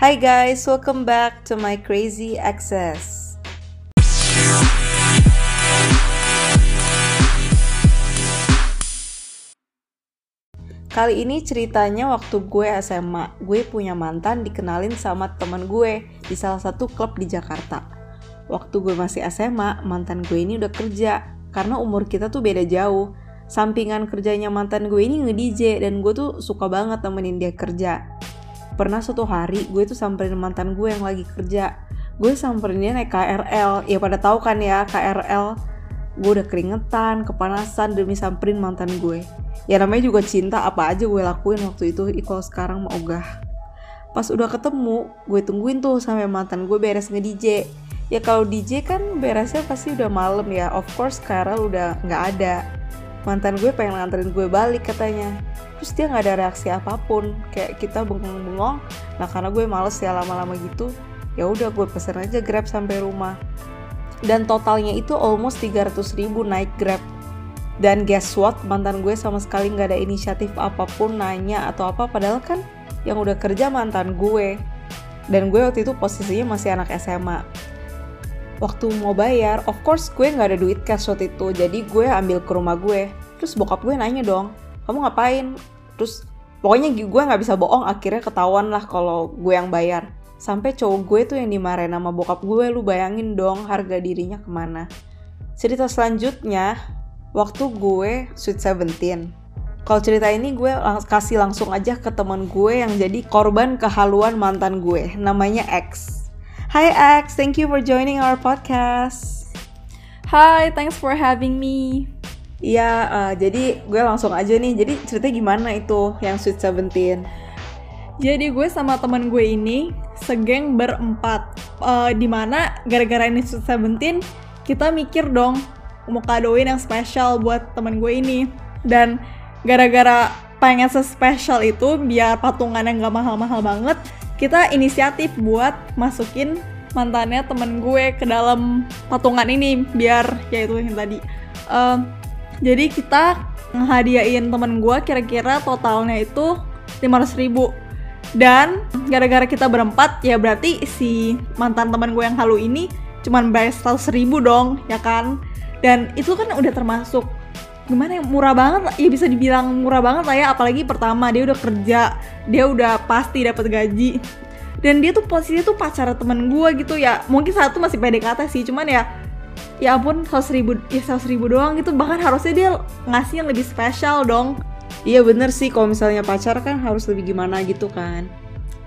Hi guys, welcome back to my crazy access. Kali ini ceritanya waktu gue SMA, gue punya mantan dikenalin sama temen gue di salah satu klub di Jakarta. Waktu gue masih SMA, mantan gue ini udah kerja, karena umur kita tuh beda jauh. Sampingan kerjanya mantan gue ini nge-DJ dan gue tuh suka banget temenin dia kerja. Pernah suatu hari gue tuh samperin mantan gue yang lagi kerja. Gue samperin dia naik KRL, ya pada tahu kan ya KRL. Gue udah keringetan, kepanasan demi samperin mantan gue. Ya namanya juga cinta apa aja gue lakuin waktu itu. Kalau sekarang mau ogah. Pas udah ketemu gue tungguin tuh sampai mantan gue beres nge DJ ya kalau DJ kan beresnya pasti udah malam ya. Of course sekarang udah nggak ada. Mantan gue pengen nganterin gue balik katanya terus dia nggak ada reaksi apa pun. Kayak kita bengong-bengong. Nah karena gue males ya lama-lama gitu ya udah gue pesen aja grab sampai rumah. Dan totalnya itu almost 300 ribu naik grab. Dan guess what, mantan gue sama sekali nggak ada inisiatif apa pun nanya atau apa, padahal kan yang udah kerja mantan gue. Dan gue waktu itu posisinya masih anak SMA. Waktu mau bayar, of course gue nggak ada duit cash waktu itu, jadi gue ambil ke rumah gue. Terus bokap gue nanya dong, kamu ngapain? Terus pokoknya gue nggak bisa bohong, akhirnya ketahuan lah kalau gue yang bayar. Sampai cowok gue tuh yang dimarahin sama bokap gue, lu bayangin dong harga dirinya ke mana. Cerita selanjutnya, waktu gue Sweet Seventeen. Kalau cerita ini gue lang kasih langsung aja ke teman gue yang jadi korban kehaluan mantan gue, namanya X. Hi X, thank you for joining our podcast. Hi, thanks for having me. Iya, uh, jadi gue langsung aja nih. Jadi ceritanya gimana itu yang Sweet Seventeen? Jadi gue sama teman gue ini segeng berempat. Uh, di mana gara-gara ini Sweet Seventeen, kita mikir dong mau kadoin yang spesial buat temen gue ini dan gara-gara pengen sespesial itu biar patungan yang gak mahal-mahal banget kita inisiatif buat masukin mantannya temen gue ke dalam patungan ini biar ya itu yang tadi uh, jadi kita ngehadiahin temen gue kira-kira totalnya itu 500 ribu. Dan gara-gara kita berempat ya berarti si mantan teman gue yang halu ini cuman bayar 100 ribu dong ya kan? Dan itu kan udah termasuk gimana ya murah banget ya bisa dibilang murah banget lah ya apalagi pertama dia udah kerja dia udah pasti dapat gaji. Dan dia tuh posisinya tuh pacar temen gue gitu ya. Mungkin satu masih PDKT sih cuman ya ya ampun seratus ribu ya seratus ribu doang gitu. Bahkan harusnya dia ngasih yang lebih spesial dong. Iya bener sih. Kalau misalnya pacar kan harus lebih gimana gitu kan.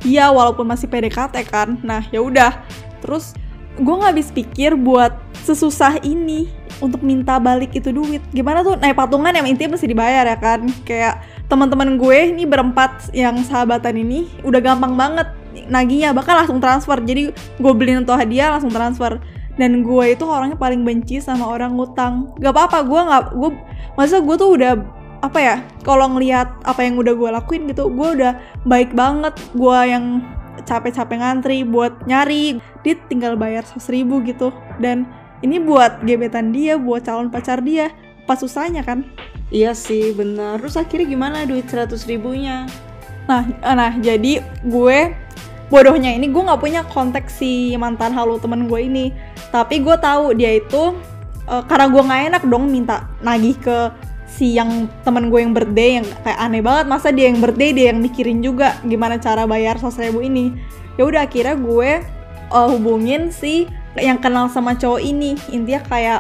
Iya walaupun masih PDKT kan. Nah ya udah. Terus gue nggak habis pikir buat sesusah ini untuk minta balik itu duit. Gimana tuh? Naik patungan yang intinya mesti dibayar ya kan? Kayak teman-teman gue ini berempat yang sahabatan ini udah gampang banget naginya. Bahkan langsung transfer. Jadi gue beliin untuk hadiah langsung transfer dan gue itu orangnya paling benci sama orang ngutang. Gak apa-apa gue nggak gue masa gue tuh udah apa ya kalau ngelihat apa yang udah gue lakuin gitu gue udah baik banget. Gue yang capek-capek ngantri buat nyari dia tinggal bayar 100 ribu gitu. Dan ini buat gebetan dia buat calon pacar dia. Pas susahnya kan? Iya sih bener. Terus akhirnya gimana duit 100 ribunya? Nah nah jadi gue bodohnya ini gue nggak punya konteks si mantan halu temen gue ini. Tapi gue tahu dia itu uh, karena gue nggak enak dong minta nagih ke si yang temen gue yang birthday yang kayak aneh banget. Masa dia yang birthday dia yang mikirin juga gimana cara bayar ribu ini. Ya udah akhirnya gue uh, hubungin si yang kenal sama cowok ini. Intinya kayak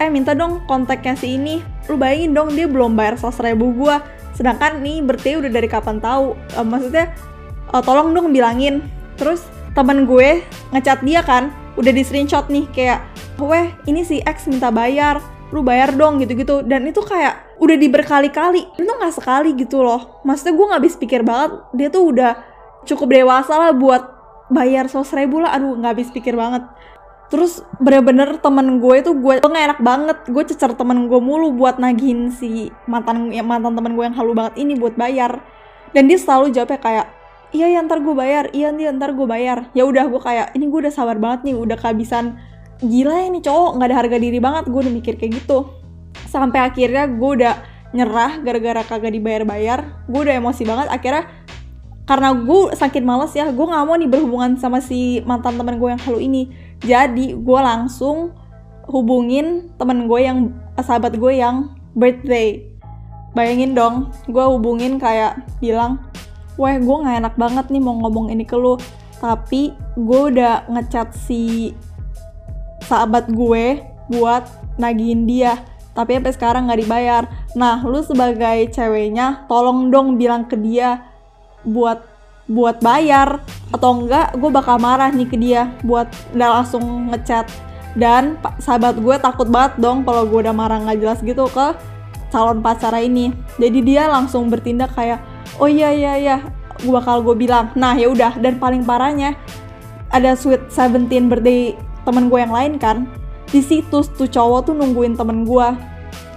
eh minta dong kontaknya si ini. Lu bayangin dong dia belum bayar ribu gue sedangkan nih berarti udah dari kapan tahu. Uh, maksudnya uh, tolong dong bilangin. Terus temen gue ngecat dia kan udah di screenshot nih kayak weh ini si X minta bayar lu bayar dong gitu-gitu. Dan itu kayak udah diberkali-kali. Itu nggak sekali gitu loh. Maksudnya gue nggak habis pikir banget dia tuh udah cukup dewasa lah buat bayar seratus ribu lah. Aduh nggak habis pikir banget. Terus bener-bener temen gue itu gue gak enak banget. Gue cecer temen gue mulu buat nagihin si mantan ya, mantan temen gue yang halu banget ini buat bayar. Dan dia selalu jawabnya kayak iya ya ntar gue bayar. Iya nih ntar gue bayar. Ya udah gue kayak ini gue udah sabar banget nih udah kehabisan. Gila ya nih cowok nggak ada harga diri banget. Gue udah mikir kayak gitu. Sampai akhirnya gue udah nyerah gara-gara kagak dibayar-bayar. Gue udah emosi banget. Akhirnya karena gue sakit males ya gue nggak mau nih berhubungan sama si mantan temen gue yang halu ini. Jadi gue langsung hubungin temen gue yang sahabat gue yang birthday. Bayangin dong gue hubungin kayak bilang weh gue nggak enak banget nih mau ngomong ini ke lu. Tapi gue udah ngechat si sahabat gue buat nagihin dia. Tapi sampai sekarang nggak dibayar. Nah lu sebagai ceweknya tolong dong bilang ke dia buat buat bayar. Atau enggak gue bakal marah nih ke dia buat udah langsung ngechat. Dan sahabat gue takut banget dong kalau gue udah marah nggak jelas gitu ke calon pacar ini. Jadi dia langsung bertindak kayak oh iya iya iya. Gue bakal gue bilang nah ya udah. Dan paling parahnya ada sweet seventeen birthday temen gue yang lain kan. Di situ tuh cowok tuh nungguin temen gue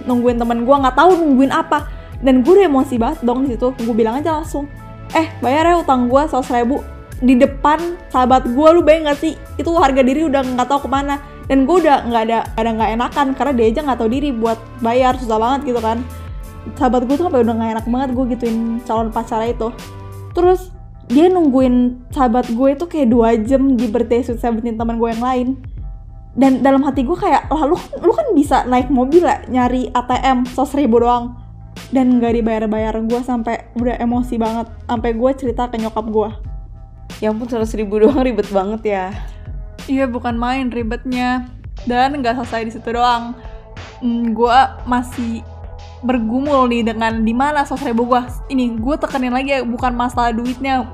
nungguin temen gue nggak tahu nungguin apa. Dan gue udah emosi banget dong di situ. Gue bilang aja langsung eh bayar ya utang gue seratus ribu. Di depan sahabat gue lu bayang gak sih? Itu harga diri udah nggak tahu ke mana. Dan gue udah nggak ada ada nggak enakan karena dia aja nggak tahu diri buat bayar. Susah banget gitu kan sahabat gue tuh sampai udah nggak enak banget gue gituin calon pacarnya itu. Terus dia nungguin sahabat gue itu kayak dua jam di birthday suite seventeen teman gue yang lain. Dan dalam hati gue kayak lah lu, lu kan bisa naik mobil ya nyari ATM sos ribu doang. Dan nggak dibayar-bayar gue sampai udah emosi banget sampai gue cerita ke nyokap gue ya ampun seratus ribu doang ribet banget ya. Iya bukan main ribetnya. Dan nggak selesai di situ doang. Hmm, gue masih bergumul nih dengan di mana seratus ribu gue ini gue tekenin lagi ya bukan masalah duitnya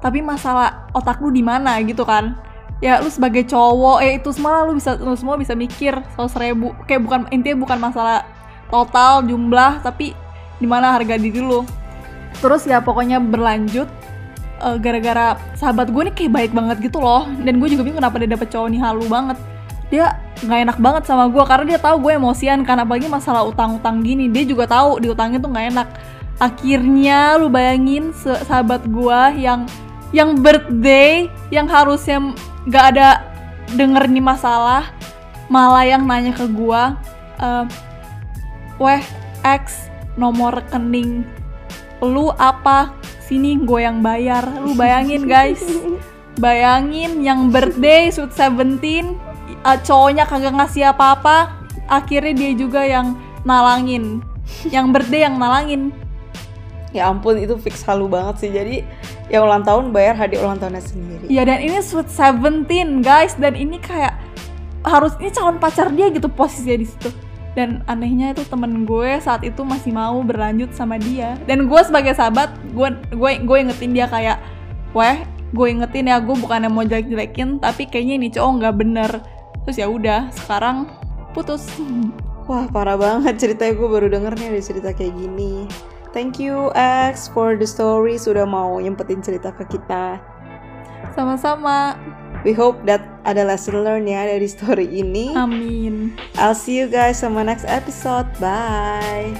tapi masalah otak lu di mana gitu kan. Ya lu sebagai cowok eh itu semua lu bisa lu semua bisa mikir seratus ribu kayak bukan intinya bukan masalah total jumlah tapi di mana harga diri lu. Terus ya pokoknya berlanjut uh, gara-gara sahabat gue nih kayak baik banget gitu loh. Dan gue juga bingung kenapa dia dapet cowok nih halu banget dia nggak enak banget sama gue karena dia tahu gue emosian karena apalagi masalah utang-utang gini dia juga tahu diutangin tuh nggak enak. Akhirnya lu bayangin sahabat gue yang yang birthday yang harusnya nggak ada denger nih masalah malah yang nanya ke gue uh, weh X nomor rekening lu apa? Sini gue yang bayar. Lu bayangin guys. Bayangin yang birthday sweet seventeen uh, cowoknya kagak ngasih apa-apa akhirnya dia juga yang nalangin. Yang birthday yang nalangin. Ya ampun itu fix halu banget sih. Jadi yang ulang tahun bayar hadiah ulang tahunnya sendiri. Ya dan ini sweet seventeen guys. Dan ini kayak harus ini calon pacar dia gitu posisinya di situ. Dan anehnya itu temen gue saat itu masih mau berlanjut sama dia. Dan gue sebagai sahabat gue gue gue ingetin dia kayak weh gue ingetin ya gue bukannya mau jelek-jelekin tapi kayaknya ini cowok nggak bener terus ya udah sekarang putus wah parah banget ceritanya gue baru denger nih ada cerita kayak gini thank you X for the story sudah mau nyempetin cerita ke kita sama-sama We hope that ada lesson learn ya dari story ini. Amin. I'll see you guys on my next episode. Bye.